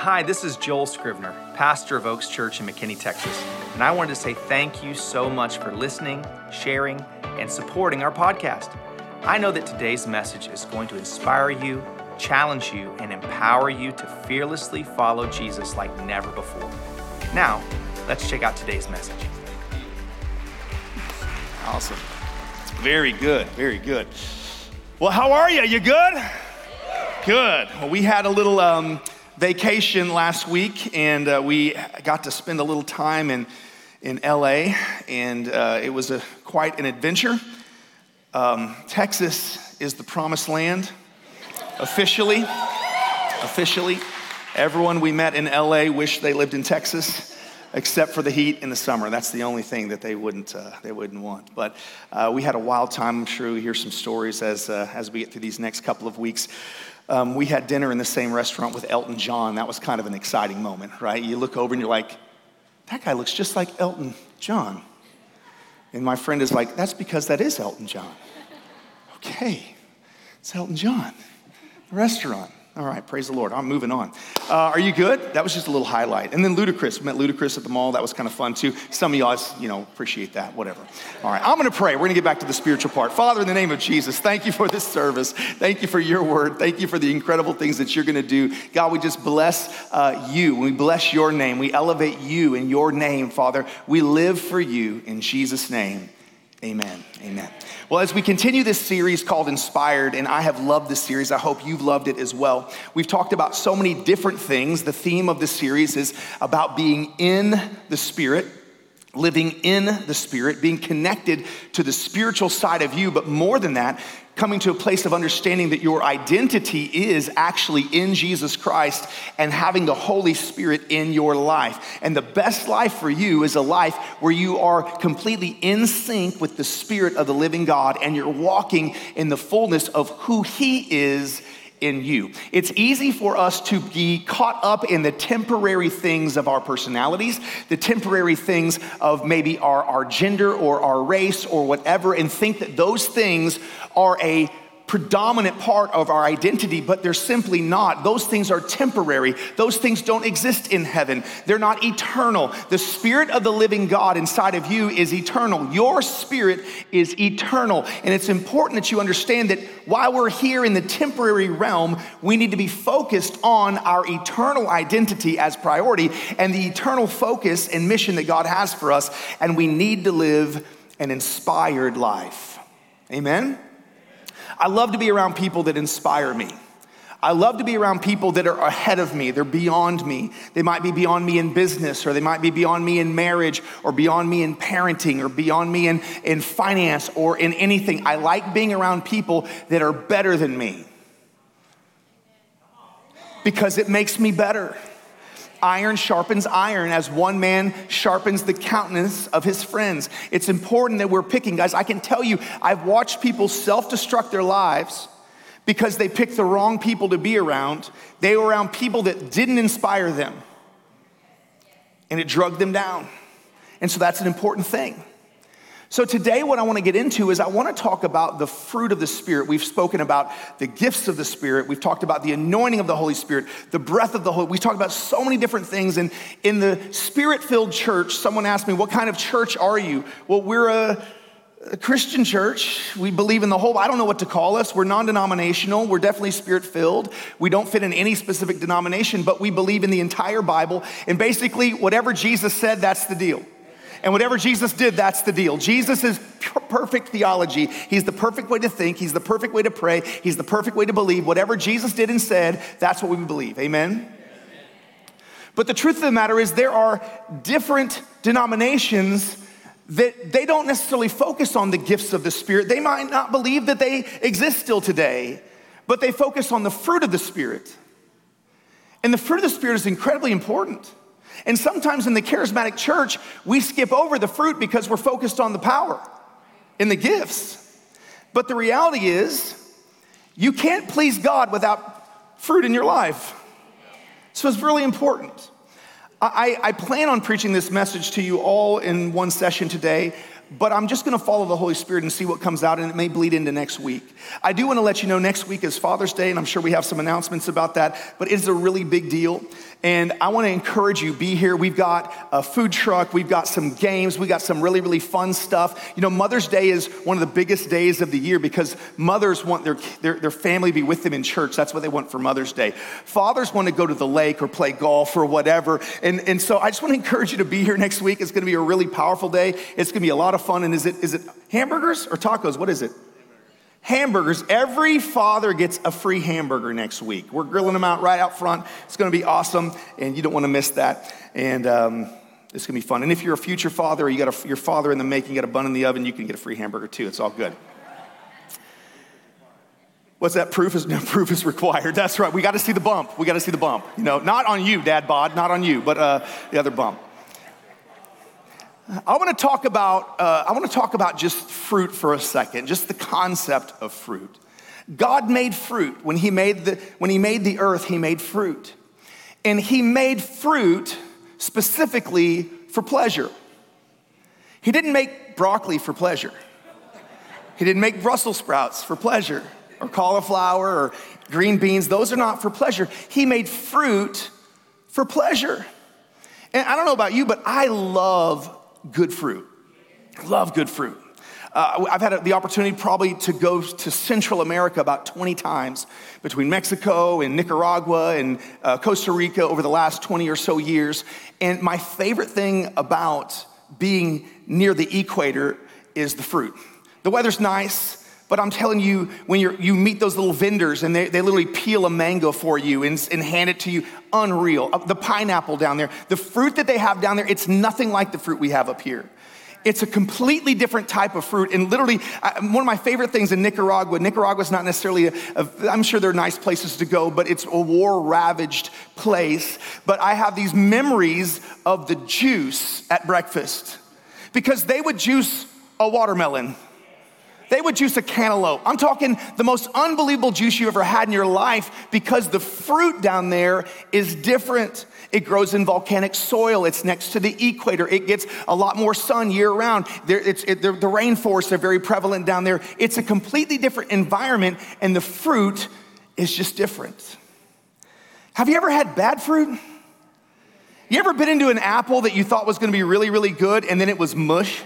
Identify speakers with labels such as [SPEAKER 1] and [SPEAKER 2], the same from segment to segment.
[SPEAKER 1] Hi, this is Joel Scrivener, pastor of Oaks Church in McKinney, Texas, and I wanted to say thank you so much for listening, sharing, and supporting our podcast. I know that today's message is going to inspire you, challenge you, and empower you to fearlessly follow Jesus like never before. Now, let's check out today's message.
[SPEAKER 2] Awesome. Very good, very good. Well, how are you? You good? Good. Well, we had a little um, vacation last week, and uh, we got to spend a little time in in LA, and uh, it was a, quite an adventure. Um, Texas is the promised land, officially. Officially, everyone we met in LA wished they lived in Texas except for the heat in the summer. That's the only thing that they wouldn't, uh, they wouldn't want. But uh, we had a wild time. I'm sure we hear some stories as, uh, as we get through these next couple of weeks. Um, we had dinner in the same restaurant with Elton John. That was kind of an exciting moment, right? You look over and you're like, that guy looks just like Elton John. And my friend is like, that's because that is Elton John. Okay, it's Elton John, the restaurant. All right, praise the Lord. I'm moving on. Uh, are you good? That was just a little highlight. And then Ludacris, we met Ludacris at the mall. That was kind of fun too. Some of y'all, you know, appreciate that. Whatever. All right, I'm going to pray. We're going to get back to the spiritual part. Father, in the name of Jesus, thank you for this service. Thank you for your word. Thank you for the incredible things that you're going to do. God, we just bless uh, you. We bless your name. We elevate you in your name, Father. We live for you in Jesus' name. Amen. Amen. Well, as we continue this series called Inspired, and I have loved this series, I hope you've loved it as well. We've talked about so many different things. The theme of this series is about being in the Spirit, living in the Spirit, being connected to the spiritual side of you, but more than that, coming to a place of understanding that your identity is actually in Jesus Christ and having the Holy Spirit in your life. And the best life for you is a life where you are completely in sync with the Spirit of the living God and you're walking in the fullness of who He is in you. It's easy for us to be caught up in the temporary things of our personalities, the temporary things of maybe our, our gender or our race or whatever, and think that those things are a predominant part of our identity, but they're simply not. Those things are temporary. Those things don't exist in heaven. They're not eternal. The Spirit of the living God inside of you is eternal. Your spirit is eternal. And it's important that you understand that while we're here in the temporary realm, we need to be focused on our eternal identity as priority and the eternal focus and mission that God has for us. And we need to live an inspired life. Amen? I love to be around people that inspire me. I love to be around people that are ahead of me. They're beyond me. They might be beyond me in business, or they might be beyond me in marriage, or beyond me in parenting, or beyond me in, in finance, or in anything. I like being around people that are better than me because it makes me better iron sharpens iron as one man sharpens the countenance of his friends. It's important that we're picking, guys. I can tell you, I've watched people self destruct their lives because they picked the wrong people to be around. They were around people that didn't inspire them, and it drugged them down. And so that's an important thing. So, today, what I want to get into is I want to talk about the fruit of the Spirit. We've spoken about the gifts of the Spirit. We've talked about the anointing of the Holy Spirit, the breath of the Holy. We've talked about so many different things. And in the Spirit filled church, someone asked me, What kind of church are you? Well, we're a, a Christian church. We believe in the whole, I don't know what to call us. We're non denominational. We're definitely spirit filled. We don't fit in any specific denomination, but we believe in the entire Bible. And basically, whatever Jesus said, that's the deal. And whatever Jesus did, that's the deal. Jesus is perfect theology. He's the perfect way to think. He's the perfect way to pray. He's the perfect way to believe. Whatever Jesus did and said, that's what we believe. Amen? But the truth of the matter is, there are different denominations that they don't necessarily focus on the gifts of the Spirit. They might not believe that they exist still today, but they focus on the fruit of the Spirit. And the fruit of the Spirit is incredibly important. And sometimes in the charismatic church, we skip over the fruit because we're focused on the power and the gifts. But the reality is, you can't please God without fruit in your life. So it's really important. I, I plan on preaching this message to you all in one session today, but I'm just gonna follow the Holy Spirit and see what comes out, and it may bleed into next week. I do wanna let you know next week is Father's Day, and I'm sure we have some announcements about that, but it's a really big deal. And I wanna encourage you, be here. We've got a food truck, we've got some games, we got some really, really fun stuff. You know, Mother's Day is one of the biggest days of the year because mothers want their, their, their family to be with them in church. That's what they want for Mother's Day. Fathers want to go to the lake or play golf or whatever. And, and so I just want to encourage you to be here next week. It's gonna be a really powerful day. It's gonna be a lot of fun. And is it, is it hamburgers or tacos? What is it? hamburgers. Every father gets a free hamburger next week. We're grilling them out right out front. It's going to be awesome, and you don't want to miss that. And um, it's going to be fun. And if you're a future father, or you got a, your father in the making, got a bun in the oven, you can get a free hamburger too. It's all good. What's that? Proof is no proof is required. That's right. We got to see the bump. We got to see the bump. You know, not on you, Dad Bod, not on you, but uh, the other bump. I want to talk about uh, I want to talk about just fruit for a second, just the concept of fruit. God made fruit when he made the when he made the earth, he made fruit. And he made fruit specifically for pleasure. He didn't make broccoli for pleasure. He didn't make Brussels sprouts for pleasure or cauliflower or green beans. Those are not for pleasure. He made fruit for pleasure. And I don't know about you, but I love good fruit. Love good fruit. Uh, I've had the opportunity probably to go to Central America about 20 times between Mexico and Nicaragua and uh, Costa Rica over the last 20 or so years. And my favorite thing about being near the equator is the fruit. The weather's nice, but I'm telling you, when you you meet those little vendors and they, they literally peel a mango for you and, and hand it to you, unreal. Uh, the pineapple down there, the fruit that they have down there, it's nothing like the fruit we have up here. It's a completely different type of fruit. And literally, one of my favorite things in Nicaragua, Nicaragua is not necessarily, a, a, I'm sure there are nice places to go, but it's a war ravaged place. But I have these memories of the juice at breakfast because they would juice a watermelon they would juice a cantaloupe. I'm talking the most unbelievable juice you ever had in your life because the fruit down there is different. It grows in volcanic soil. It's next to the equator. It gets a lot more sun year round. There, it, the, the rainforests are very prevalent down there. It's a completely different environment, and the fruit is just different. Have you ever had bad fruit? You ever been into an apple that you thought was gonna be really, really good, and then it was mush?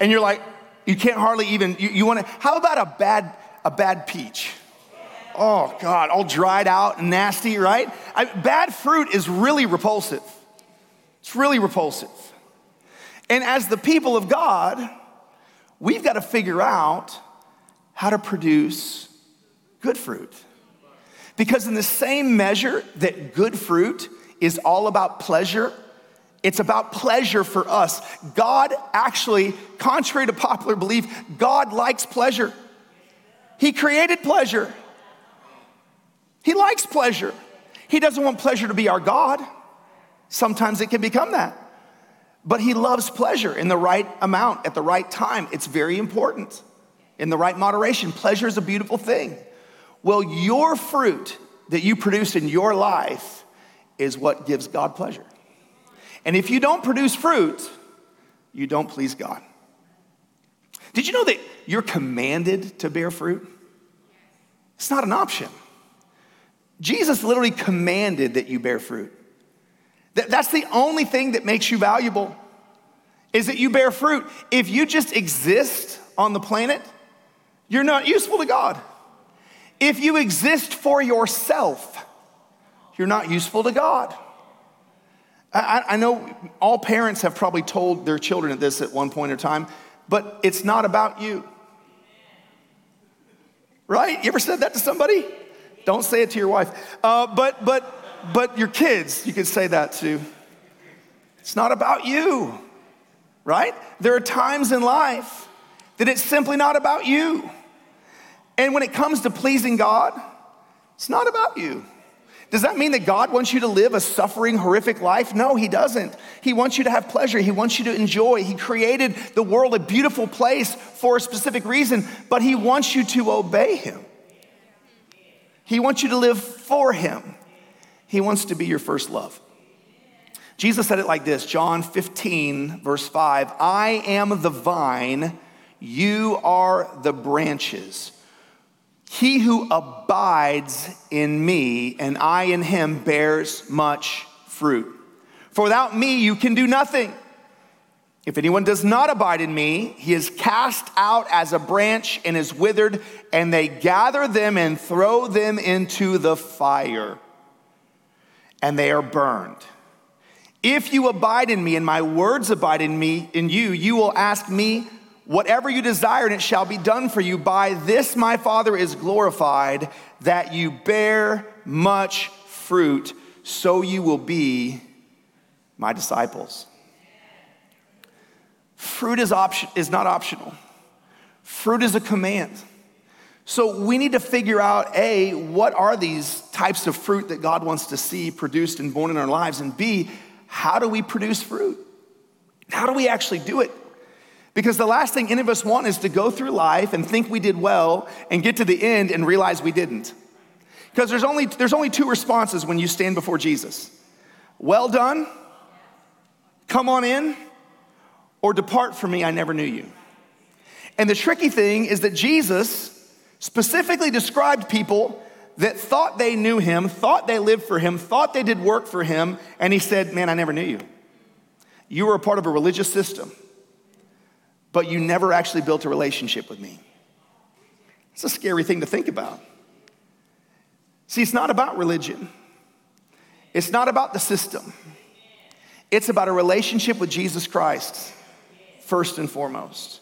[SPEAKER 2] And you're like, you can't hardly even, you, you wanna, how about a bad, a bad peach? Oh God, all dried out and nasty, right? I, bad fruit is really repulsive. It's really repulsive. And as the people of God, we've got to figure out how to produce good fruit. Because, in the same measure that good fruit is all about pleasure it's about pleasure for us. God actually, contrary to popular belief, God likes pleasure. He created pleasure. He likes pleasure. He doesn't want pleasure to be our God. Sometimes it can become that. But He loves pleasure in the right amount, at the right time. It's very important. In the right moderation. Pleasure is a beautiful thing. Well, your fruit that you produce in your life is what gives God pleasure. And if you don't produce fruit, you don't please God. Did you know that you're commanded to bear fruit? It's not an option. Jesus literally commanded that you bear fruit. That's the only thing that makes you valuable is that you bear fruit. If you just exist on the planet, you're not useful to God. If you exist for yourself, you're not useful to God. I, I know all parents have probably told their children this at one point in time, but it's not about you. Right? You ever said that to somebody? Don't say it to your wife. Uh, but, but, but your kids, you could say that to. It's not about you, right? There are times in life that it's simply not about you. And when it comes to pleasing God, it's not about you. Does that mean that God wants you to live a suffering, horrific life? No, He doesn't. He wants you to have pleasure. He wants you to enjoy. He created the world a beautiful place for a specific reason, but He wants you to obey Him. He wants you to live for Him. He wants to be your first love. Jesus said it like this John 15, verse 5 I am the vine, you are the branches. He who abides in me and I in him bears much fruit. For without me, you can do nothing. If anyone does not abide in me, he is cast out as a branch and is withered, and they gather them and throw them into the fire, and they are burned. If you abide in me and my words abide in me, in you, you will ask me whatever you desire, and it shall be done for you. By this my Father is glorified, that you bear much fruit, so you will be my disciples. Fruit is, option, is not optional, fruit is a command. So we need to figure out A, what are these types of fruit that God wants to see produced and born in our lives? And B, how do we produce fruit? How do we actually do it? Because the last thing any of us want is to go through life and think we did well and get to the end and realize we didn't. Because there's only, there's only two responses when you stand before Jesus well done, come on in, or depart from me, I never knew you. And the tricky thing is that Jesus specifically described people that thought they knew him, thought they lived for him, thought they did work for him, and he said, Man, I never knew you. You were a part of a religious system, but you never actually built a relationship with me. It's a scary thing to think about. See, it's not about religion, it's not about the system, it's about a relationship with Jesus Christ, first and foremost.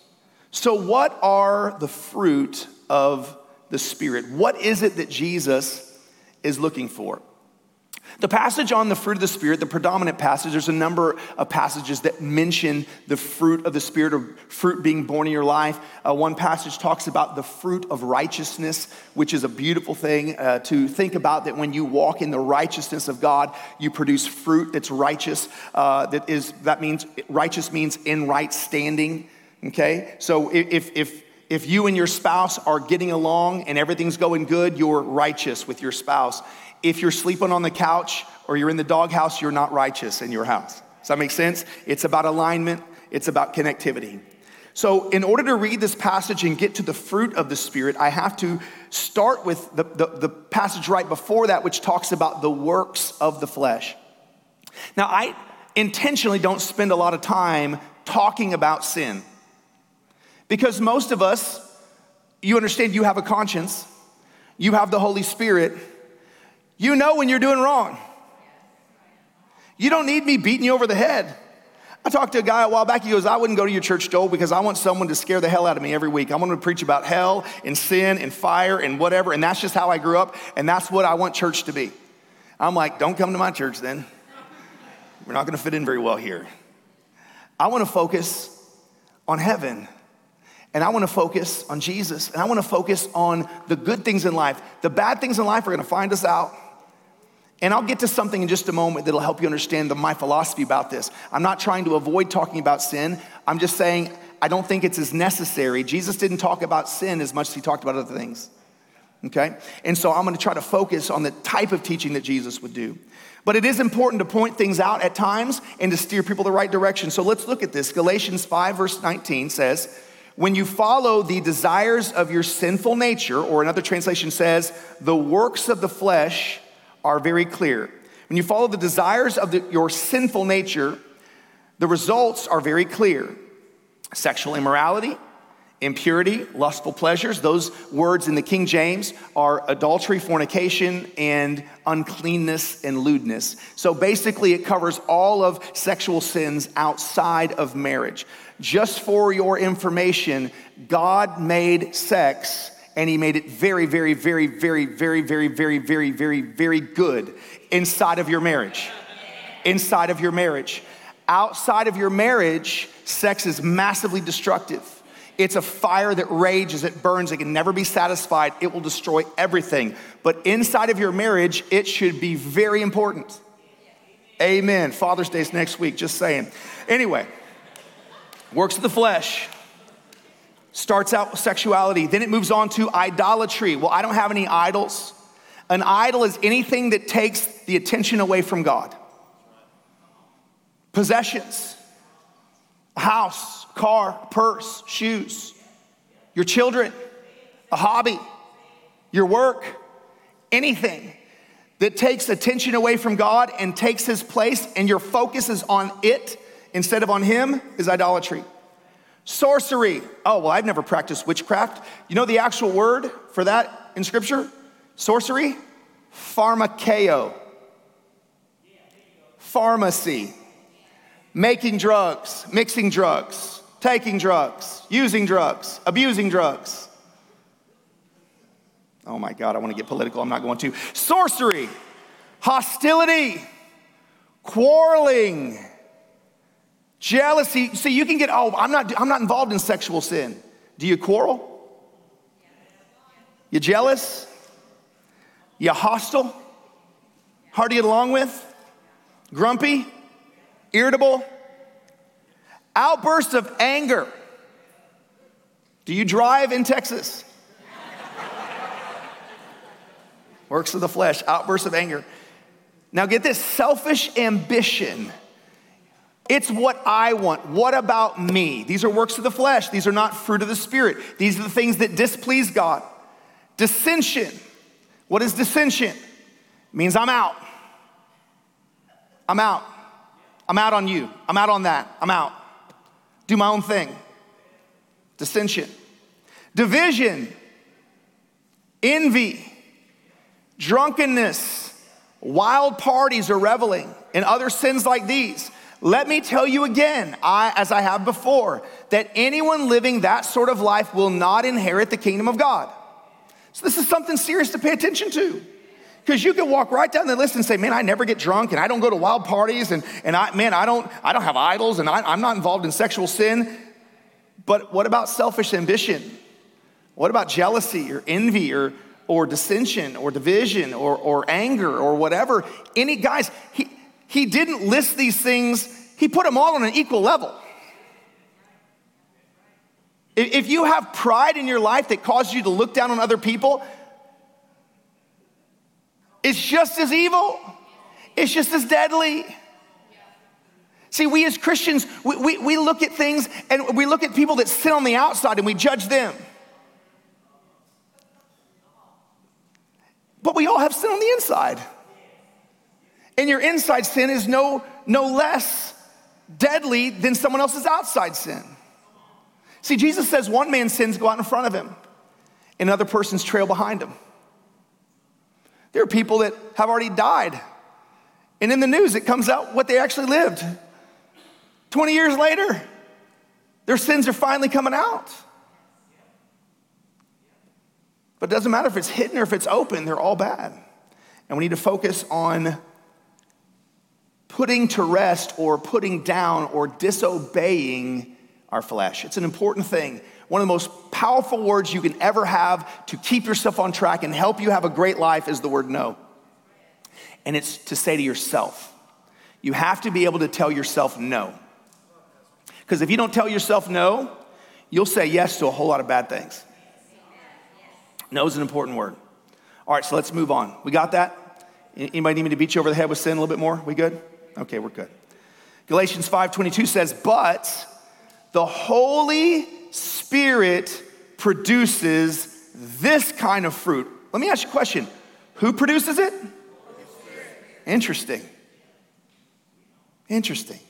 [SPEAKER 2] So, what are the fruit of the Spirit? What is it that Jesus is looking for? The passage on the fruit of the Spirit, the predominant passage, there's a number of passages that mention the fruit of the Spirit or fruit being born in your life. Uh, one passage talks about the fruit of righteousness, which is a beautiful thing uh, to think about that when you walk in the righteousness of God, you produce fruit that's righteous. Uh, that, is, that means righteous means in right standing. Okay? So if, if, if you and your spouse are getting along and everything's going good, you're righteous with your spouse if you're sleeping on the couch or you're in the doghouse, you're not righteous in your house. Does that make sense? It's about alignment, it's about connectivity. So, in order to read this passage and get to the fruit of the Spirit, I have to start with the, the, the, passage right before that, which talks about the works of the flesh. Now, I intentionally don't spend a lot of time talking about sin because most of us, you understand, you have a conscience, you have the Holy Spirit you know when you're doing wrong. You don't need me beating you over the head. I talked to a guy a while back. He goes, I wouldn't go to your church, Joel, because I want someone to scare the hell out of me every week. I want to preach about hell and sin and fire and whatever. And that's just how I grew up. And that's what I want church to be. I'm like, don't come to my church then. We're not going to fit in very well here. I want to focus on heaven. And I want to focus on Jesus. And I want to focus on the good things in life. The bad things in life are going to find us out. And I'll get to something in just a moment that'll help you understand the, my philosophy about this. I'm not trying to avoid talking about sin. I'm just saying I don't think it's as necessary. Jesus didn't talk about sin as much as he talked about other things. Okay? And so I'm going to try to focus on the type of teaching that Jesus would do. But it is important to point things out at times and to steer people the right direction. So let's look at this. Galatians 5, verse 19 says, When you follow the desires of your sinful nature, or another translation says, the works of the flesh, are very clear. When you follow the desires of the, your sinful nature, the results are very clear sexual immorality, impurity, lustful pleasures. Those words in the King James are adultery, fornication, and uncleanness and lewdness. So basically, it covers all of sexual sins outside of marriage. Just for your information, God made sex and he made it very, very, very, very, very, very, very, very, very, very good inside of your marriage. Inside of your marriage. Outside of your marriage, sex is massively destructive. It's a fire that rages, it burns, it can never be satisfied, it will destroy everything. But inside of your marriage, it should be very important. Amen. Father's Day is next week, just saying. Anyway, works of the flesh starts out with sexuality, then it moves on to idolatry. Well, I don't have any idols. An idol is anything that takes the attention away from God. possessions, house, car, purse, shoes, your children, a hobby, your work, anything that takes attention away from God and takes his place and your focus is on it instead of on him is idolatry. Sorcery. Oh, well, I've never practiced witchcraft. You know the actual word for that in scripture? Sorcery? Pharmakeo. Pharmacy. Making drugs, mixing drugs, taking drugs, using drugs, abusing drugs. Oh my God, I want to get political. I'm not going to. Sorcery, hostility, quarreling, Jealousy, see, you can get, oh, I'm not, I'm not involved in sexual sin. Do you quarrel? You jealous? You hostile? Hard to get along with? Grumpy? Irritable? Outbursts of anger. Do you drive in Texas? Works of the flesh, outbursts of anger. Now get this selfish ambition it's what I want. What about me? These are works of the flesh. These are not fruit of the Spirit. These are the things that displease God. Dissension. What is dissension? It means I'm out. I'm out. I'm out on you. I'm out on that. I'm out. Do my own thing. Dissension. Division. Envy. Drunkenness. Wild parties or reveling and other sins like these let me tell you again, I, as I have before, that anyone living that sort of life will not inherit the kingdom of God. So, this is something serious to pay attention to. Because you can walk right down the list and say, man, I never get drunk and I don't go to wild parties and, and I, man, I don't, I don't have idols and I, I'm not involved in sexual sin. But what about selfish ambition? What about jealousy or envy or, or dissension or division or, or anger or whatever? Any guys, he, he didn't list these things, he put them all on an equal level. If you have pride in your life that causes you to look down on other people, it's just as evil, it's just as deadly. See, we as Christians, we, we, we, look at things and we look at people that sit on the outside and we judge them. But we all have sin on the inside. And your inside sin is no, no less deadly than someone else's outside sin. See, Jesus says one man's sins go out in front of him, and another person's trail behind him. There are people that have already died, and in the news it comes out what they actually lived. 20 years later, their sins are finally coming out. But it doesn't matter if it's hidden or if it's open, they're all bad. And we need to focus on putting to rest or putting down or disobeying our flesh. It's an important thing. One of the most powerful words you can ever have to keep yourself on track and help you have a great life is the word no. And it's to say to yourself, you have to be able to tell yourself no. Because if you don't tell yourself no, you'll say yes to a whole lot of bad things. No is an important word. All right, so let's move on. We got that? Anybody need me to beat you over the head with sin a little bit more? We good? Okay, we're good. Galatians 5:22 says, "But the Holy Spirit produces this kind of fruit." Let me ask you a question. Who produces it? Interesting. Interesting.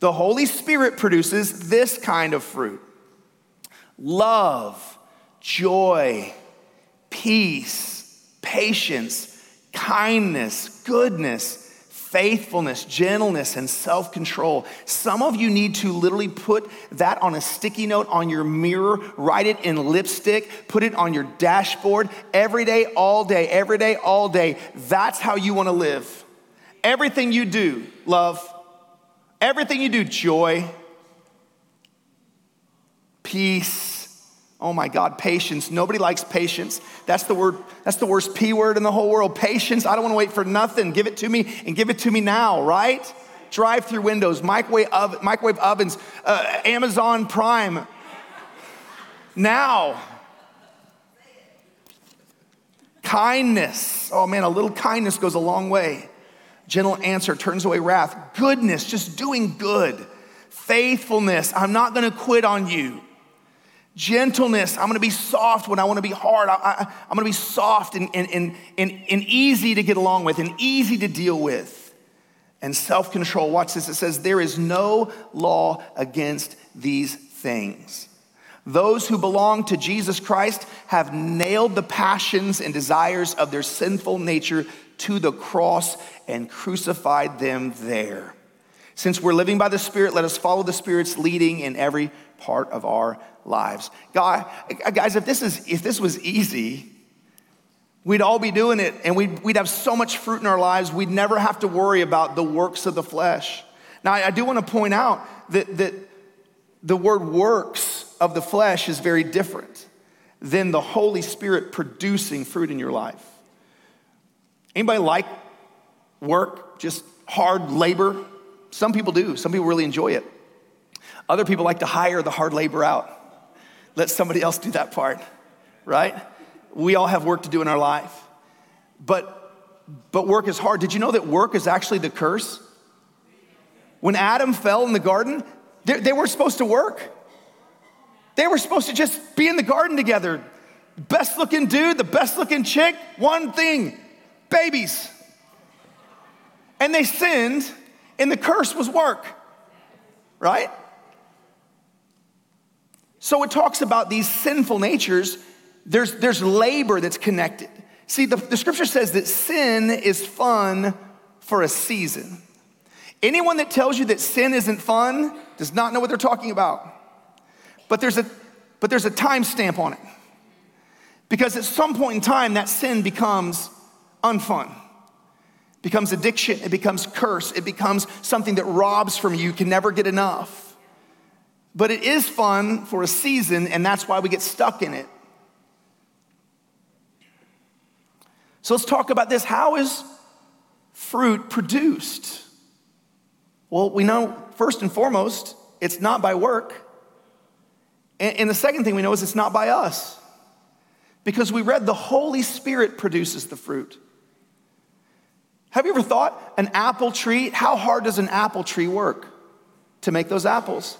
[SPEAKER 2] The Holy Spirit produces this kind of fruit love, joy, peace, patience, kindness, goodness, faithfulness, gentleness, and self control. Some of you need to literally put that on a sticky note on your mirror, write it in lipstick, put it on your dashboard every day, all day, every day, all day. That's how you want to live. Everything you do, love. Everything you do, joy, peace Oh my God, patience. Nobody likes patience. That's the word, that's the worst P word in the whole world. Patience. I don't want to wait for nothing. Give it to me and give it to me now, right? Drive through windows, microwave, microwave ovens, uh, Amazon Prime. Now. Kindness. Oh man, a little kindness goes a long way. Gentle answer turns away wrath. Goodness, just doing good. Faithfulness, I'm not gonna quit on you. Gentleness, I'm gonna be soft when I wanna be hard. I, am gonna be soft and, and, and, and, and easy to get along with and easy to deal with. And self control, watch this. It says, There is no law against these things. Those who belong to Jesus Christ have nailed the passions and desires of their sinful nature to the cross and crucified them there. Since we're living by the Spirit, let us follow the Spirit's leading in every part of our lives. God, guys, if this, is, if this was easy, we'd all be doing it and we'd, we'd have so much fruit in our lives, we'd never have to worry about the works of the flesh. Now, I do want to point out that, that the word works of the flesh is very different than the Holy Spirit producing fruit in your life. Anybody like work, just hard labor? Some people do. Some people really enjoy it. Other people like to hire the hard labor out. Let somebody else do that part, right? We all have work to do in our life. But but work is hard. Did you know that work is actually the curse? When Adam fell in the garden, they, they were supposed to work. They were supposed to just be in the garden together. Best looking dude, the best looking chick, one thing babies. And they sinned, and the curse was work, right? So it talks about these sinful natures. There's, there's labor that's connected. See, the, the scripture says that sin is fun for a season. Anyone that tells you that sin isn't fun does not know what they're talking about. But there's a, but there's a time stamp on it. Because at some point in time, that sin becomes unfun. Becomes addiction, it becomes curse, it becomes something that robs from you, you can never get enough. But it is fun for a season, and that's why we get stuck in it. So let's talk about this. How is fruit produced? Well, we know first and foremost, it's not by work. And, the second thing we know is it's not by us. Because we read the Holy Spirit produces the fruit. Have you ever thought an apple tree, how hard does an apple tree work to make those apples?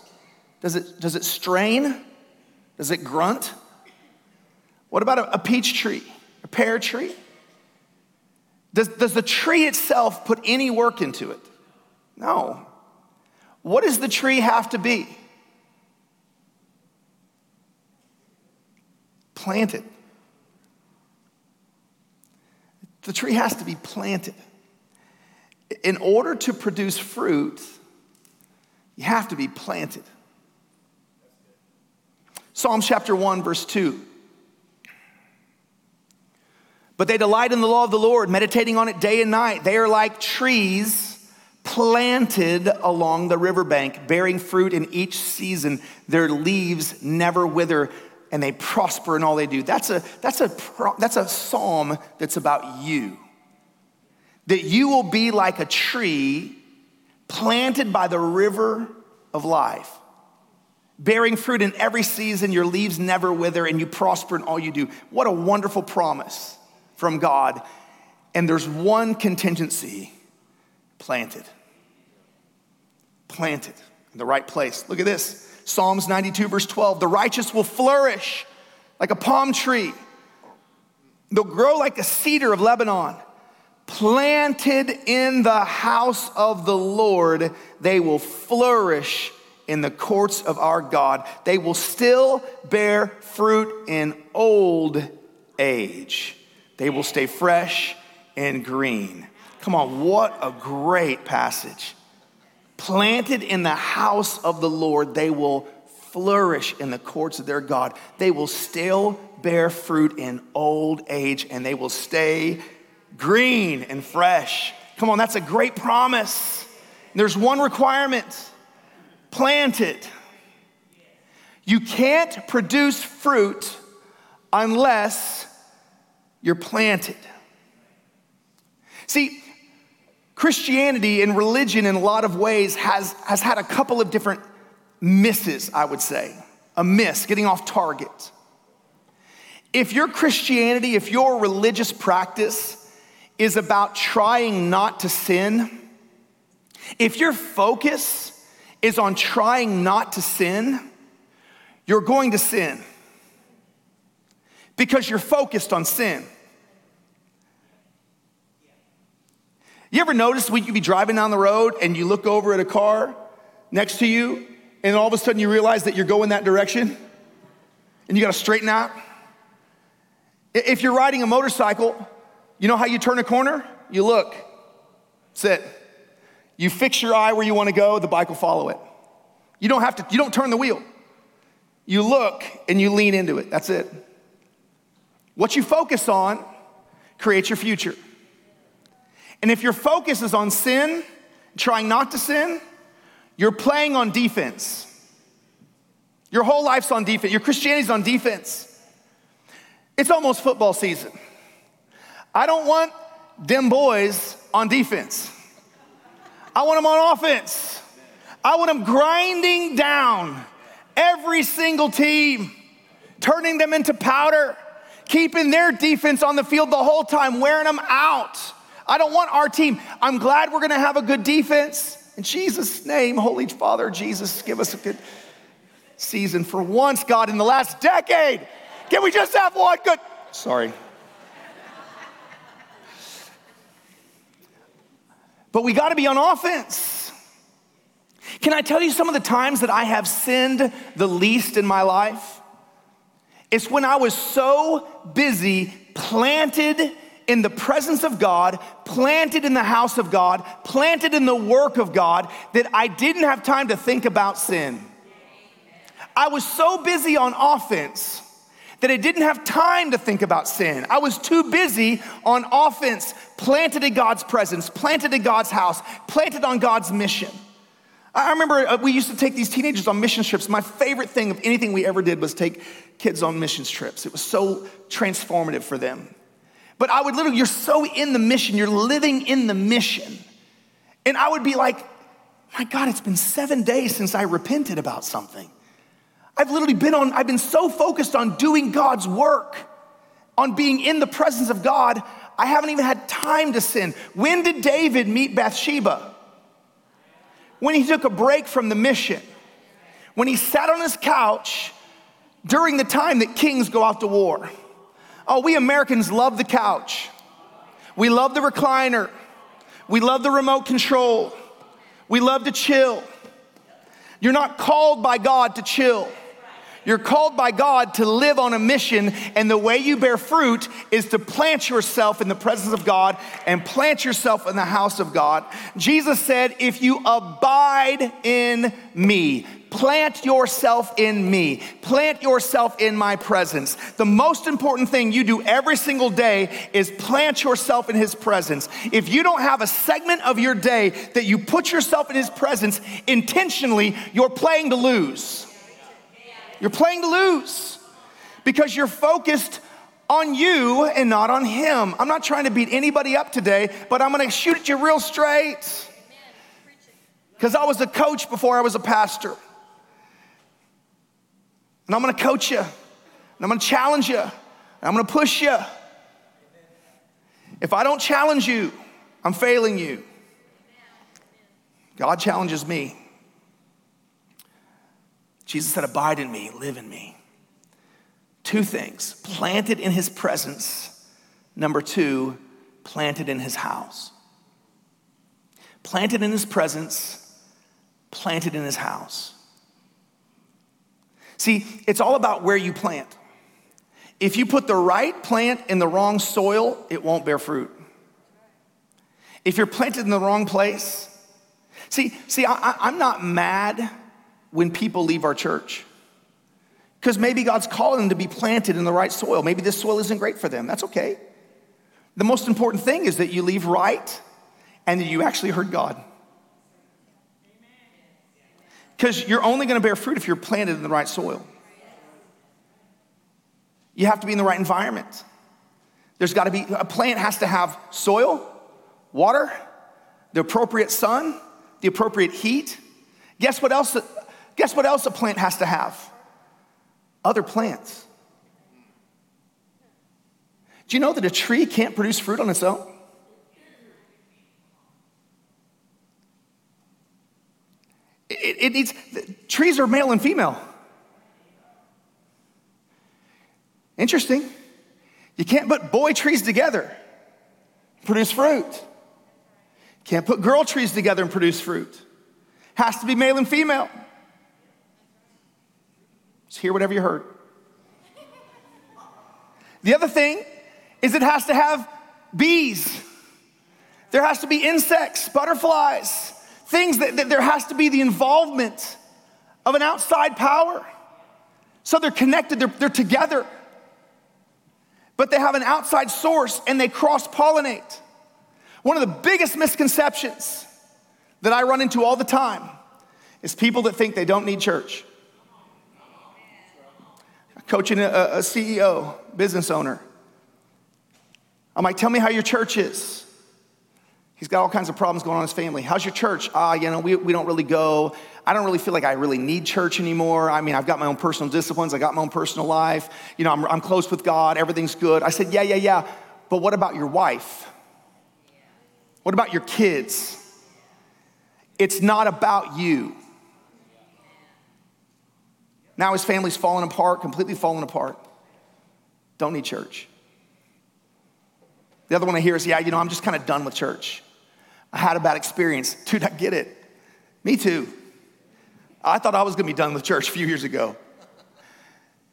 [SPEAKER 2] Does it, does it strain? Does it grunt? What about a, a peach tree, a pear tree? Does, does the tree itself put any work into it? No. What does the tree have to be? planted. The tree has to be planted. In order to produce fruit, you have to be planted. Psalms chapter 1, verse 2. But they delight in the law of the Lord, meditating on it day and night. They are like trees planted along the riverbank, bearing fruit in each season. Their leaves never wither and they prosper in all they do. That's a, that's a, that's a psalm that's about you. That you will be like a tree planted by the river of life, bearing fruit in every season, your leaves never wither, and you prosper in all you do. What a wonderful promise from God. And there's one contingency planted. Planted in the right place. Look at this. Psalms 92, verse 12 the righteous will flourish like a palm tree, they'll grow like a cedar of Lebanon. Planted in the house of the Lord, they will flourish in the courts of our God. They will still bear fruit in old age. They will stay fresh and green. Come on, what a great passage planted in the house of the Lord, they will flourish in the courts of their God. They will still bear fruit in old age and they will stay green and fresh. Come on, that's a great promise. There's one requirement plant it. You can't produce fruit unless you're planted. See, Christianity and religion, in a lot of ways, has, has had a couple of different misses, I would say. A miss, getting off target. If your Christianity, if your religious practice is about trying not to sin, if your focus is on trying not to sin, you're going to sin because you're focused on sin. You ever notice when you be driving down the road and you look over at a car next to you, and all of a sudden you realize that you're going that direction and you got to straighten out? If you're riding a motorcycle, you know how you turn a corner? You look, sit. You fix your eye where you want to go, the bike will follow it. You don't have to, you don't turn the wheel. You look and you lean into it. That's it. What you focus on creates your future. And if your focus is on sin, trying not to sin, you're playing on defense. Your whole life's on defense. Your Christianity's on defense. It's almost football season. I don't want them boys on defense. I want them on offense. I want them grinding down every single team, turning them into powder, keeping their defense on the field the whole time, wearing them out. I don't want our team. I'm glad we're gonna have a good defense. In Jesus' name, Holy Father, Jesus, give us a good season for once, God, in the last decade. Can we just have one good? Sorry. But we got to be on offense. Can I tell you some of the times that I have sinned the least in my life? It's when I was so busy planted in the presence of God, planted in the house of God, planted in the work of God, that I didn't have time to think about sin. I was so busy on offense that I didn't have time to think about sin. I was too busy on offense, planted in God's presence, planted in God's house, planted on God's mission. I remember uh, we used to take these teenagers on mission trips. My favorite thing of anything we ever did was take kids on missions trips. It was so transformative for them. But I would literally, you're so in the mission, you're living in the mission. And I would be like, my God, it's been seven days since I repented about something. I've literally been on, I've been so focused on doing God's work, on being in the presence of God, I haven't even had time to sin. When did David meet Bathsheba? When he took a break from the mission. When he sat on his couch during the time that kings go out to war. Oh, we Americans love the couch. We love the recliner. We love the remote control. We love to chill. You're not called by God to chill. You're called by God to live on a mission, and the way you bear fruit is to plant yourself in the presence of God and plant yourself in the house of God. Jesus said, If you abide in me, plant yourself in me, plant yourself in my presence. The most important thing you do every single day is plant yourself in his presence. If you don't have a segment of your day that you put yourself in his presence intentionally, you're playing to lose. You're playing to lose because you're focused on you and not on him. I'm not trying to beat anybody up today, but I'm gonna shoot at you real straight. Because I was a coach before I was a pastor. And I'm gonna coach you, and I'm gonna challenge you, and I'm gonna push you. If I don't challenge you, I'm failing you. God challenges me. Jesus said, Abide in me, live in me. Two things planted in his presence. Number two, planted in his house. Planted in his presence, planted in his house. See, it's all about where you plant. If you put the right plant in the wrong soil, it won't bear fruit. If you're planted in the wrong place, see, see, I, am not mad when people leave our church. Because maybe God's calling them to be planted in the right soil. Maybe this soil isn't great for them. That's okay. The most important thing is that you leave right and that you actually heard God. Because you're only going to bear fruit if you're planted in the right soil. You have to be in the right environment. There's got to be, a plant has to have soil, water, the appropriate sun, the appropriate heat. Guess what else guess what else a plant has to have? Other plants. Do you know that a tree can't produce fruit on its own? It, it needs, trees are male and female. Interesting. You can't put boy trees together, produce fruit. You can't put girl trees together and produce fruit. Has to be male and female. Just hear whatever you heard. The other thing is it has to have bees. There has to be insects, butterflies, things that, that there has to be the involvement of an outside power. So they're connected, they're, they're together. But they have an outside source and they cross pollinate. One of the biggest misconceptions that I run into all the time is people that think they don't need church. Coaching a, a CEO, business owner. I'm like, tell me how your church is. He's got all kinds of problems going on in his family. How's your church? Ah, you know, we, we don't really go. I don't really feel like I really need church anymore. I mean, I've got my own personal disciplines, I got my own personal life. You know, I'm, I'm close with God, everything's good. I said, yeah, yeah, yeah. But what about your wife? What about your kids? It's not about you. Now his family's falling apart, completely falling apart. Don't need church. The other one I hear is, yeah, you know, I'm just kind of done with church. I had a bad experience. Dude, I get it. Me too. I thought I was gonna be done with church a few years ago.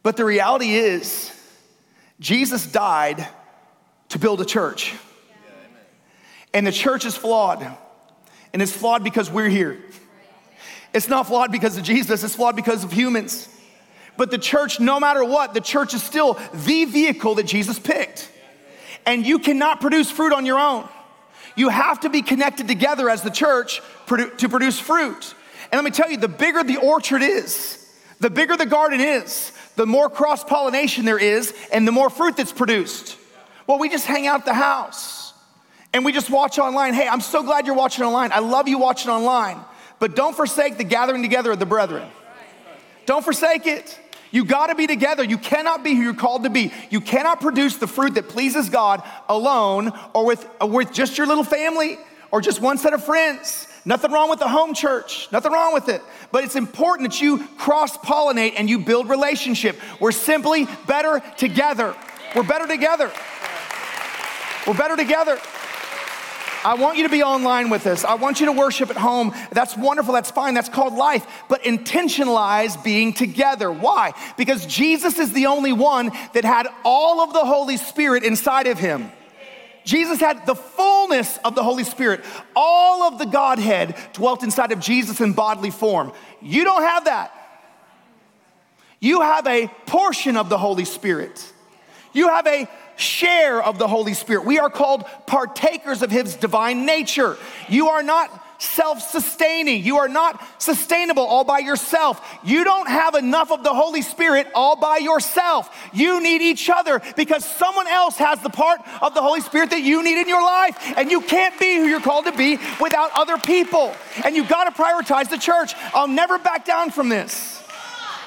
[SPEAKER 2] But the reality is, Jesus died to build a church. And the church is flawed. And it's flawed because we're here. It's not flawed because of Jesus, it's flawed because of humans. But the church, no matter what, the church is still the vehicle that Jesus picked. And you cannot produce fruit on your own. You have to be connected together as the church to produce fruit. And let me tell you, the bigger the orchard is, the bigger the garden is, the more cross pollination there is, and the more fruit that's produced. Well, we just hang out the house and we just watch online. Hey, I'm so glad you're watching online. I love you watching online. But don't forsake the gathering together of the brethren. Don't forsake it. You got to be together. You cannot be who you're called to be. You cannot produce the fruit that pleases God alone or with, or with just your little family or just one set of friends. Nothing wrong with the home church, nothing wrong with it. But it's important that you cross pollinate and you build relationship. We're simply better together. We're better together. We're better together. I want you to be online with us. I want you to worship at home. That's wonderful. That's fine. That's called life. But intentionalize being together. Why? Because Jesus is the only one that had all of the Holy Spirit inside of him. Jesus had the fullness of the Holy Spirit. All of the Godhead dwelt inside of Jesus in bodily form. You don't have that. You have a portion of the Holy Spirit. You have a share of the Holy Spirit. We are called partakers of His divine nature. You are not self sustaining. You are not sustainable all by yourself. You don't have enough of the Holy Spirit all by yourself. You need each other because someone else has the part of the Holy Spirit that you need in your life. And you can't be who you're called to be without other people. And you've got to prioritize the church. I'll never back down from this.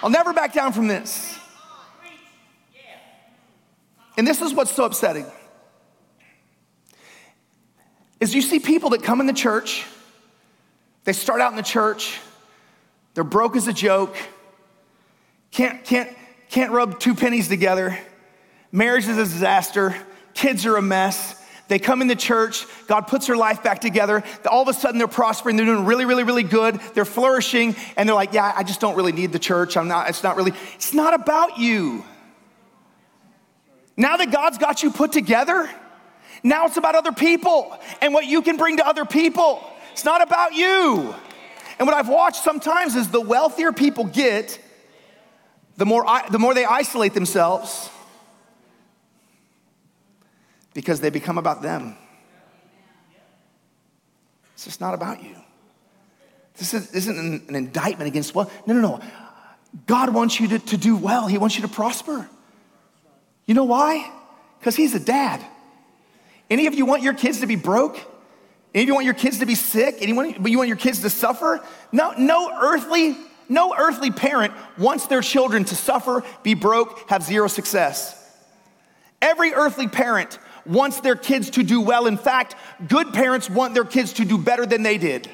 [SPEAKER 2] I'll never back down from this. And this is what's so upsetting. Is you see people that come in the church, they start out in the church, they're broke as a joke, can't, can't, can't rub two pennies together, marriage is a disaster, kids are a mess. They come in the church, God puts their life back together. All of a sudden, they're prospering, they're doing really, really, really good, they're flourishing, and they're like, Yeah, I just don't really need the church. I'm not, it's not really, it's not about you. Now that God's got you put together, now it's about other people and what you can bring to other people. It's not about you. And what I've watched sometimes is the wealthier people get, the more, the more they isolate themselves because they become about them. It's just not about you. This, is, isn't an, indictment against what? No, no, no. God wants you to, to do well, He wants you to prosper. You know why? Because he's a dad. Any of you want your kids to be broke? Any of you want your kids to be sick? Anyone but you want your kids to suffer? No, no earthly, no earthly parent wants their children to suffer, be broke, have zero success. Every earthly parent wants their kids to do well. In fact, good parents want their kids to do better than they did.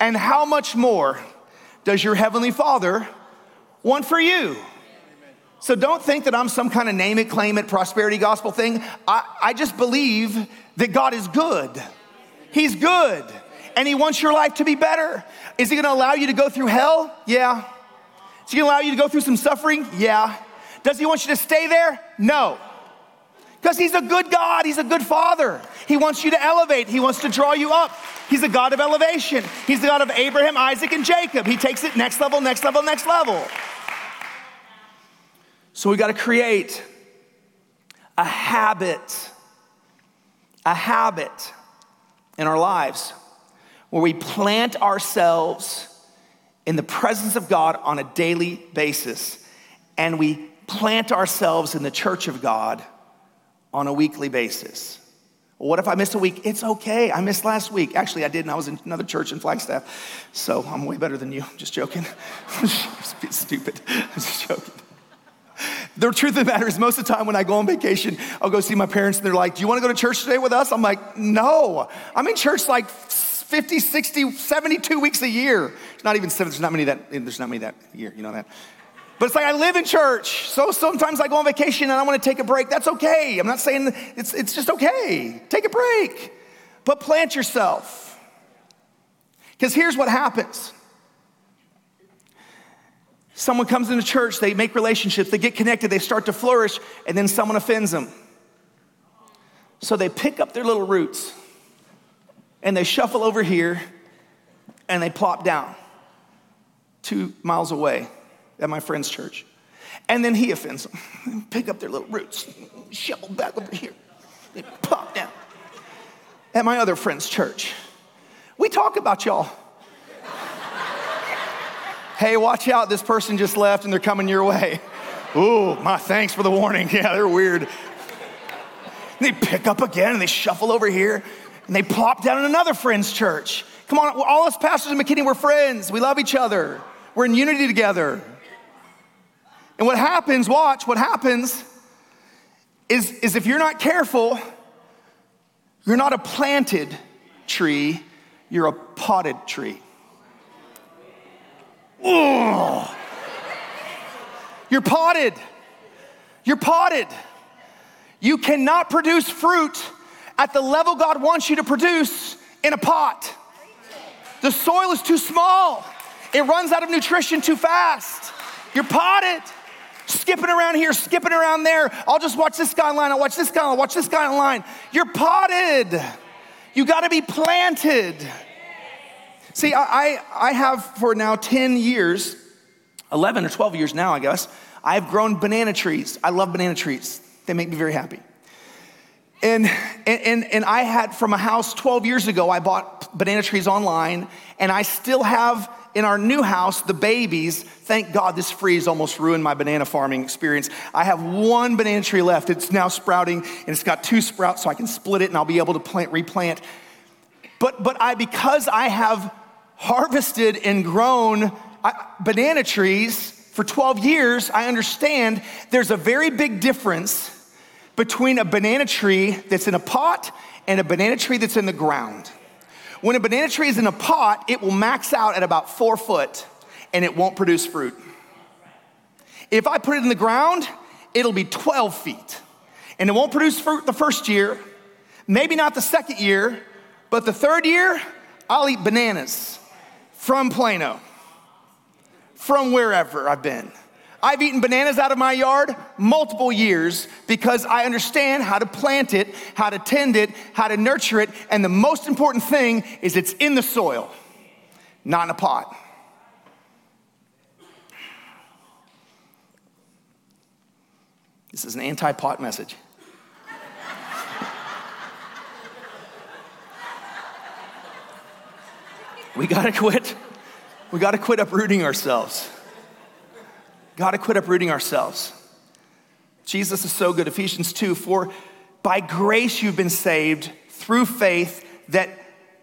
[SPEAKER 2] And how much more does your Heavenly Father want for you? So don't think that I'm some kind of name it, claim it, prosperity gospel thing. I, I just believe that God is good. He's good. And He wants your life to be better. Is He gonna allow you to go through hell? Yeah. Is He gonna allow you to go through some suffering? Yeah. Does He want you to stay there? No. Because He's a good God, He's a good Father. He wants you to elevate, He wants to draw you up. He's a God of elevation. He's the God of Abraham, Isaac, and Jacob. He takes it next level, next level, next level. So we got to create a habit, a habit in our lives where we plant ourselves in the presence of God on a daily basis and we plant ourselves in the church of God on a weekly basis. What if I miss a week? It's okay. I missed last week. Actually, I did, and I was in another church in Flagstaff. So I'm way better than you. I'm just joking. stupid. I'm just joking. The truth of the matter is, most of the time when I go on vacation, I'll go see my parents and they're like, Do you want to go to church today with us? I'm like, No. I'm in church like 50, 60, 72 weeks a year. It's not even seven, there's not many that, there's not many that year, you know that. But it's like I live in church. So sometimes I go on vacation and I want to take a break. That's okay. I'm not saying it's, it's just okay. Take a break. But plant yourself. Because here's what happens Someone comes into church, they make relationships, they get connected, they start to flourish, and then someone offends them. So they pick up their little roots and they shuffle over here and they plop down two miles away at my friend's church. And then he offends them. Pick up their little roots, shuffle back over here, they plop down at my other friend's church. We talk about y'all hey, watch out, this person just left and they're coming your way. Ooh, my thanks for the warning. Yeah, they're weird. They pick up again and they shuffle over here and they plop down in another friend's church. Come on, all us pastors in McKinney, we're friends. We love each other. We're in unity together. And what happens, watch, what happens is, is if you're not careful, you're not a planted tree, you're a potted tree. You're potted. You're potted. You cannot produce fruit at the level God wants you to produce in a pot. The soil is too small. It runs out of nutrition too fast. You're potted. Skipping around here, skipping around there. I'll just watch this guy online. I'll watch this guy. I'll watch this guy online. You're potted. You got to be planted. See, I, I have for now 10 years, 11 or 12 years now, I guess, I've grown banana trees. I love banana trees, they make me very happy. And, and, and I had from a house 12 years ago, I bought banana trees online, and I still have in our new house the babies. Thank God this freeze almost ruined my banana farming experience. I have one banana tree left. It's now sprouting, and it's got two sprouts, so I can split it and I'll be able to plant, replant. But, but I, because I have harvested and grown banana trees for 12 years, I understand there's a very big difference between a banana tree that's in a pot and a banana tree that's in the ground. When a banana tree is in a pot, it will max out at about four foot and it won't produce fruit. If I put it in the ground, it'll be 12 feet and it won't produce fruit the first year, maybe not the second year, but the third year, I'll eat bananas from Plano, from wherever I've been. I've eaten bananas out of my yard multiple years because I understand how to plant it, how to tend it, how to nurture it, and the most important thing is it's in the soil, not in a pot. This is an anti pot message. We gotta quit. We gotta quit uprooting ourselves. Gotta quit uprooting ourselves. Jesus is so good. Ephesians 2 For by grace you've been saved through faith, that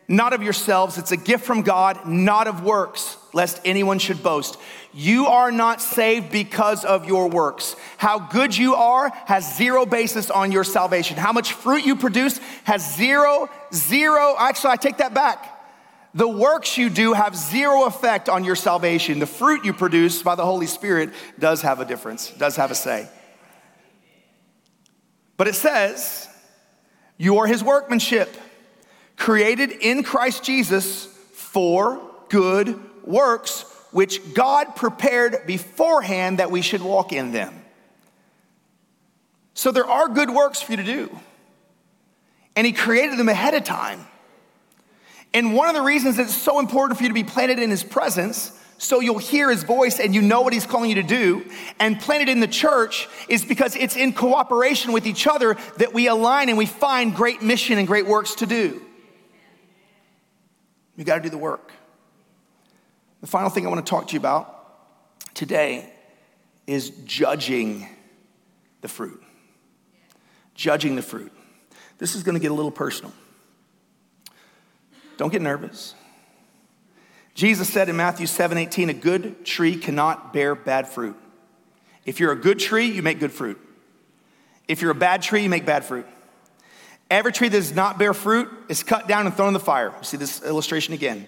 [SPEAKER 2] not of yourselves, it's a gift from God, not of works, lest anyone should boast. You are not saved because of your works. How good you are has zero basis on your salvation. How much fruit you produce has zero, zero. Actually, I take that back the works you do have zero effect on your salvation. The fruit you produce by the Holy Spirit does have a difference, does have a say. But it says, You are his workmanship, created in Christ Jesus for good works, which God prepared beforehand that we should walk in them. So there are good works for you to do. And he created them ahead of time. And one of the reasons it's so important for you to be planted in his presence so you'll hear his voice and you know what he's calling you to do. And planted in the church is because it's in cooperation with each other that we align and we find great mission and great works to do. You got to do the work. The final thing I want to talk to you about today is judging the fruit. Judging the fruit. This is going to get a little personal. Don't get nervous. Jesus said in Matthew 7 18, a good tree cannot bear bad fruit. If you're a good tree, you make good fruit. If you're a bad tree, you make bad fruit. Every tree that does not bear fruit is cut down and thrown in the fire. See this illustration again. It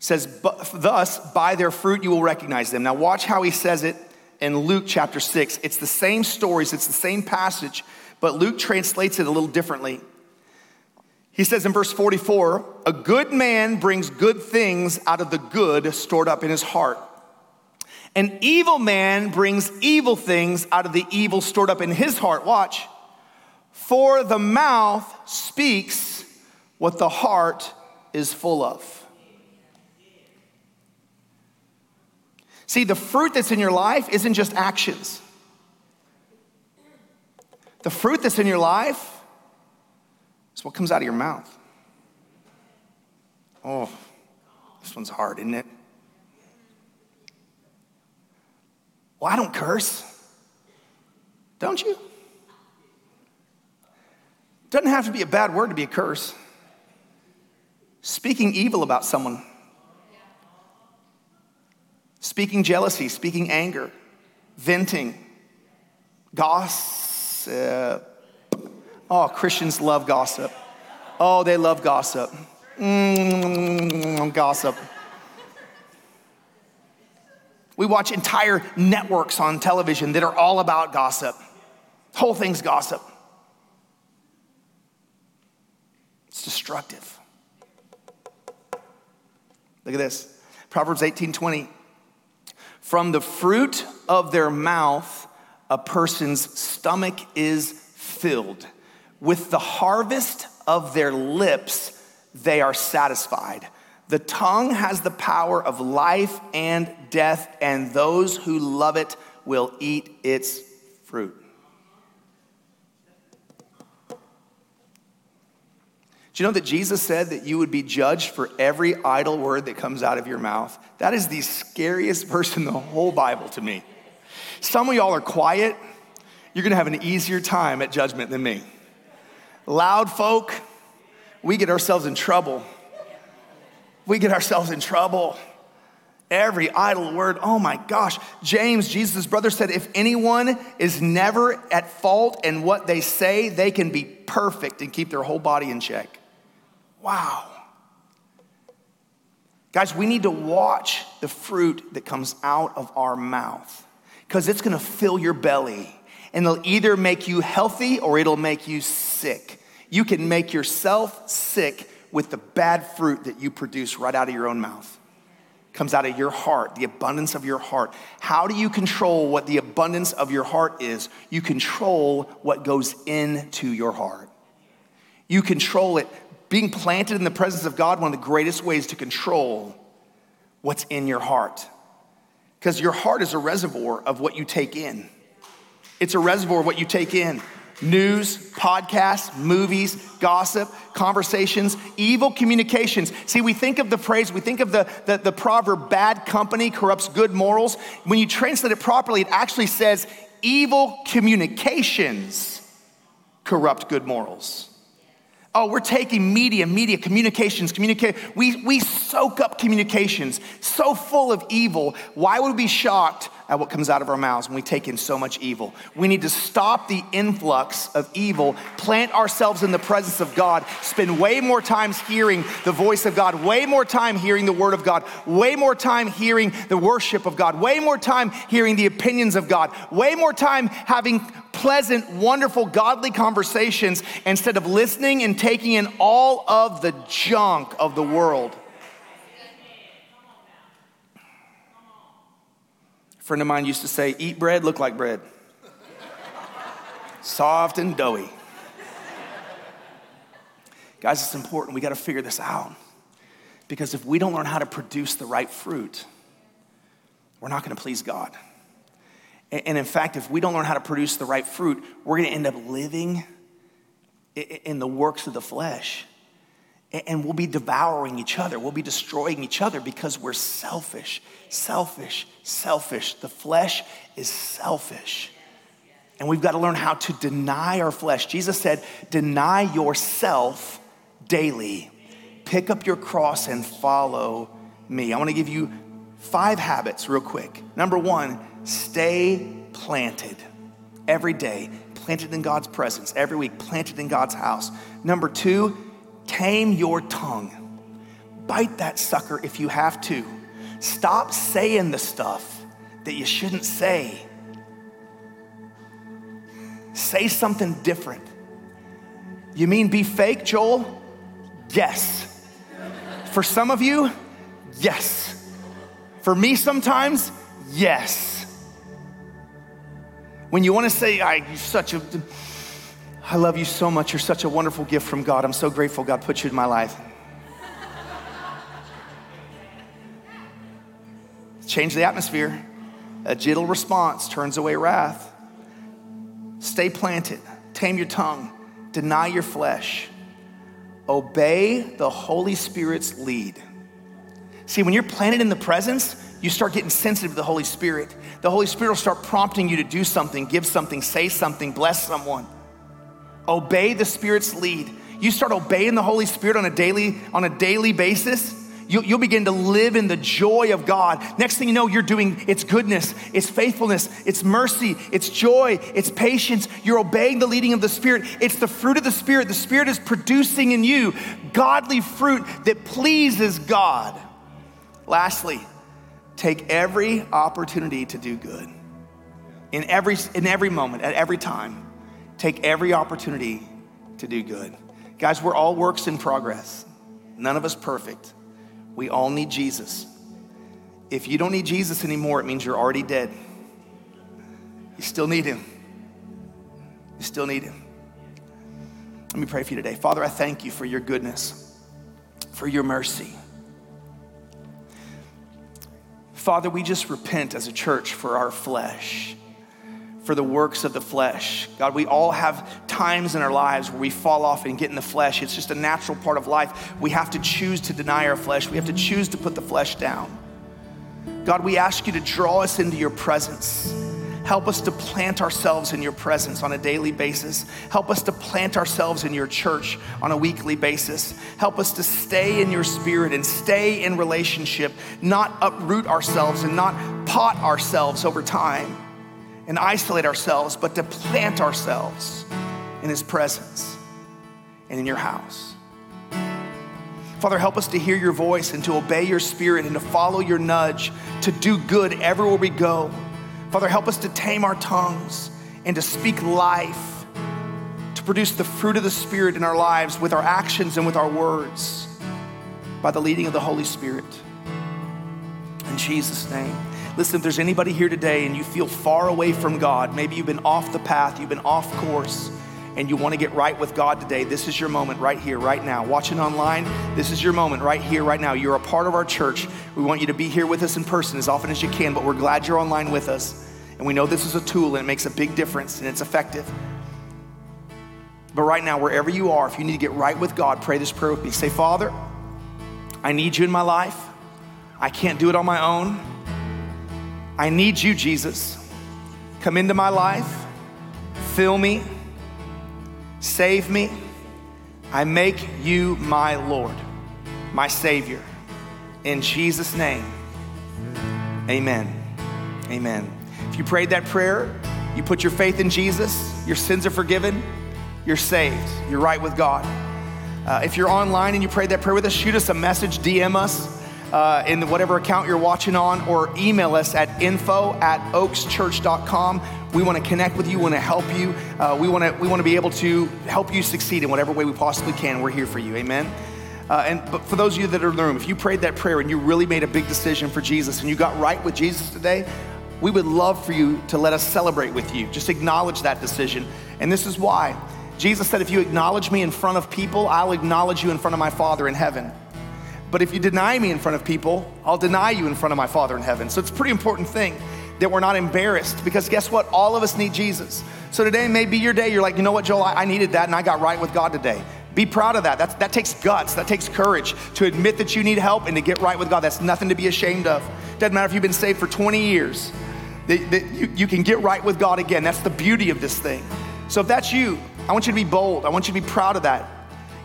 [SPEAKER 2] says, Thus, by their fruit you will recognize them. Now, watch how he says it in Luke chapter 6. It's the same stories, it's the same passage, but Luke translates it a little differently. He says in verse 44 A good man brings good things out of the good stored up in his heart. An evil man brings evil things out of the evil stored up in his heart. Watch. For the mouth speaks what the heart is full of. See, the fruit that's in your life isn't just actions. The fruit that's in your life it's what comes out of your mouth. Oh, this one's hard, isn't it? Well, I don't curse. Don't you? Doesn't have to be a bad word to be a curse. Speaking evil about someone, speaking jealousy, speaking anger, venting, gossip, Oh, Christians love gossip. Oh, they love gossip. Mm, gossip. We watch entire networks on television that are all about gossip. Whole thing's gossip. It's destructive. Look at this. Proverbs 18:20. From the fruit of their mouth, a person's stomach is filled. With the harvest of their lips, they are satisfied. The tongue has the power of life and death, and those who love it will eat its fruit. Do you know that Jesus said that you would be judged for every idle word that comes out of your mouth? That is the scariest verse in the whole Bible to me. Some of y'all are quiet. You're gonna have an easier time at judgment than me. Loud folk, we get ourselves in trouble. We get ourselves in trouble. Every idle word, oh my gosh. James, Jesus' brother, said if anyone is never at fault in what they say, they can be perfect and keep their whole body in check. Wow. Guys, we need to watch the fruit that comes out of our mouth because it's gonna fill your belly and it'll either make you healthy or it'll make you sick. You can make yourself sick with the bad fruit that you produce right out of your own mouth. Comes out of your heart, the abundance of your heart. How do you control what the abundance of your heart is? You control what goes into your heart. You control it. Being planted in the presence of God, one of the greatest ways to control what's in your heart. Because your heart is a reservoir of what you take in. It's a reservoir of what you take in news, podcasts, movies, gossip, conversations, evil communications. See, we think of the phrase, we think of the, the, the, proverb, bad company corrupts good morals. When you translate it properly, it actually says evil communications corrupt good morals. Oh, we're taking media, media, communications, communicate. We, we soak up communications so full of evil. Why would we be shocked at what comes out of our mouths when we take in so much evil. We need to stop the influx of evil, plant ourselves in the presence of God, spend way more times hearing the voice of God, way more time hearing the word of God, way more time hearing the worship of God, way more time hearing the opinions of God, way more time having pleasant, wonderful, godly conversations instead of listening and taking in all of the junk of the world. Friend of mine used to say, Eat bread, look like bread. Soft and doughy. Guys, it's important. We got to figure this out. Because if we don't learn how to produce the right fruit, we're not going to please God. And in fact, if we don't learn how to produce the right fruit, we're going to end up living in the works of the flesh. And we'll be devouring each other. We'll be destroying each other because we're selfish, selfish, selfish. The flesh is selfish. And we've got to learn how to deny our flesh. Jesus said, Deny yourself daily. Pick up your cross and follow me. I want to give you five habits real quick. Number one, Stay planted every day, planted in God's presence, every week, planted in God's house. Number two, tame your tongue. Bite that sucker if you have to. Stop saying the stuff that you shouldn't say. Say something different. You mean be fake, Joel? Yes. For some of you, yes. For me, sometimes, yes. When you want to say, I, you're such a, I love you so much. You're such a wonderful gift from God. I'm so grateful God put you in my life. Change the atmosphere. A gentle response turns away wrath. Stay planted. Tame your tongue. Deny your flesh. Obey the Holy Spirit's lead. See, when you're planted in the presence, you start getting sensitive to the Holy Spirit. The Holy Spirit will start prompting you to do something, give something, say something, bless someone. Obey the Spirit's lead. You start obeying the Holy Spirit on a daily, on a daily basis, you, will begin to live in the joy of God. Next thing you know, you're doing its goodness, its faithfulness, its mercy, its joy, its patience. You're obeying the leading of the Spirit. It's the fruit of the Spirit. The Spirit is producing in you godly fruit that pleases God. Lastly, take every opportunity to do good. In every, in every moment, at every time, take every opportunity to do good. Guys, we're all works in progress. None of us perfect. We all need Jesus. If you don't need Jesus anymore, it means you're already dead. You still need him. You still need him. Let me pray for you today. Father, I thank you for your goodness, for your mercy. Father, we just repent as a church for our flesh, for the works of the flesh. God, we all have times in our lives where we fall off and get in the flesh. It's just a natural part of life. We have to choose to deny our flesh, we have to choose to put the flesh down. God, we ask you to draw us into your presence. Help us to plant ourselves in your presence on a daily basis. Help us to plant ourselves in your church on a weekly basis. Help us to stay in your spirit and stay in relationship, not uproot ourselves and not pot ourselves over time and isolate ourselves, but to plant ourselves in his presence and in your house. Father, help us to hear your voice and to obey your spirit and to follow your nudge, to do good everywhere we go Father, help us to tame our tongues and to speak life, to produce the fruit of the Spirit in our lives with our actions and with our words by the leading of the Holy Spirit. In Jesus' name. Listen, if there's anybody here today and you feel far away from God, maybe you've been off the path, you've been off course, and you want to get right with God today, this is your moment right here, right now. Watching online, this is your moment right here, right now. You're a part of our church. We want you to be here with us in person as often as you can, but we're glad you're online with us. And we know this is a tool and it makes a big difference and it's effective. But right now, wherever you are, if you need to get right with God, pray this prayer with me. Say, Father, I need you in my life. I can't do it on my own. I need you, Jesus. Come into my life, fill me Save me. I make you my Lord, my Savior. In Jesus' name, amen. Amen. If you prayed that prayer, you put your faith in Jesus, your sins are forgiven, you're saved, you're right with God. Uh, if you're online and you prayed that prayer with us, shoot us a message, DM us uh, in whatever account you're watching on, or email us at info at oakschurch.com. We want to connect with you, we want to help you. Uh, we want to we want to be able to help you succeed in whatever way we possibly can. We're here for you. Amen. Uh, and but for those of you that are in the room, if you prayed that prayer and you really made a big decision for Jesus and you got right with Jesus today, we would love for you to let us celebrate with you. Just acknowledge that decision. And this is why. Jesus said, If you acknowledge me in front of people, I'll acknowledge you in front of my Father in heaven. But if you deny me in front of people, I'll deny you in front of my Father in heaven. So it's a pretty important thing that we're not embarrassed because guess what? All of us need Jesus. So today may be your day. You're like, you know what, Joel, I, needed that and I got right with God today. Be proud of that. That's, that takes guts, that takes courage to admit that you need help and to get right with God. That's nothing to be ashamed of. Doesn't matter if you've been saved for 20 years, that, that you, you can get right with God again. That's the beauty of this thing. So if that's you, I want you to be bold. I want you to be proud of that.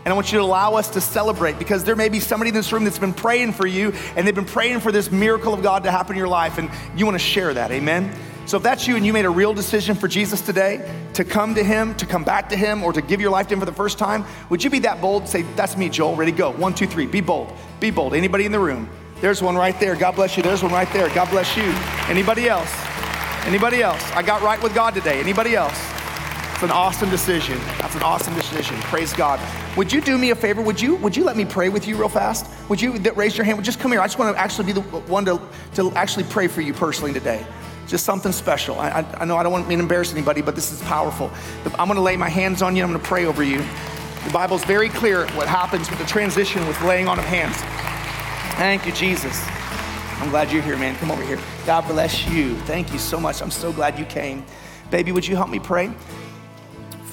[SPEAKER 2] And I want you to allow us to celebrate because there may be somebody in this room that's been praying for you and they've been praying for this miracle of God to happen in your life, and you want to share that. Amen. So if that's you and you made a real decision for Jesus today to come to Him, to come back to Him, or to give your life to Him for the first time, would you be that bold say, That's me, Joel, ready, go. One, two, three. Be bold. Be bold. Anybody in the room? There's one right there. God bless you. There's one right there. God bless you. Anybody else? Anybody else? I got right with God today. Anybody else? An awesome decision. That's an awesome decision. Praise God. Would you do me a favor? Would you would you let me pray with you real fast? Would you raise your hand? Just come here. I just want to actually be the one to, to actually pray for you personally today. Just something special. I, I, I know I don't want to embarrass anybody, but this is powerful. I'm going to lay my hands on you. I'm going to pray over you. The Bible's very clear what happens with the transition with laying on of hands. Thank you, Jesus. I'm glad you're here, man. Come over here. God bless you. Thank you so much. I'm so glad you came. Baby, would you help me pray?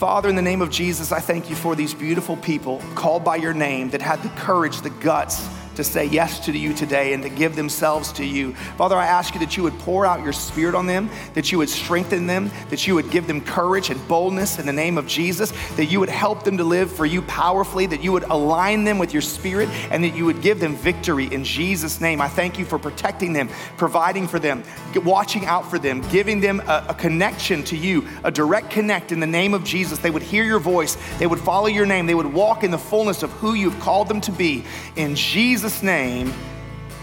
[SPEAKER 2] Father, in the name of Jesus, I thank you for these beautiful people called by your name that had the courage, the guts, to say yes to you today and to give themselves to you. Father, I ask you that you would pour out your spirit on them, that you would strengthen them, that you would give them courage and boldness in the name of Jesus, that you would help them to live for you powerfully, that you would align them with your spirit, and that you would give them victory in Jesus' name. I thank you for protecting them, providing for them, watching out for them, giving them a, a connection to you, a direct connect in the name of Jesus. They would hear your voice, they would follow your name, they would walk in the fullness of who you've called them to be. In Jesus' Jesus' name,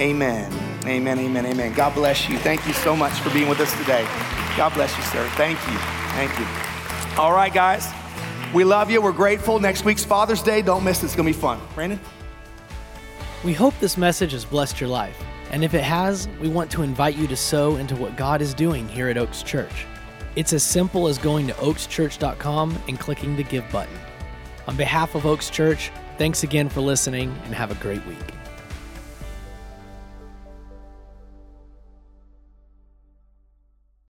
[SPEAKER 2] amen. Amen, amen, amen. God bless you. Thank you so much for being with us today. God bless you, sir. Thank you. Thank you. All right, guys. We love you. We're grateful. Next week's Father's Day. Don't miss it. It's going to be fun. Brandon?
[SPEAKER 3] We hope this message has blessed your life. And if it has, we want to invite you to sow into what God is doing here at Oaks Church. It's as simple as going to oakschurch.com and clicking the Give button. On behalf of Oaks Church, thanks again for listening and have a great week.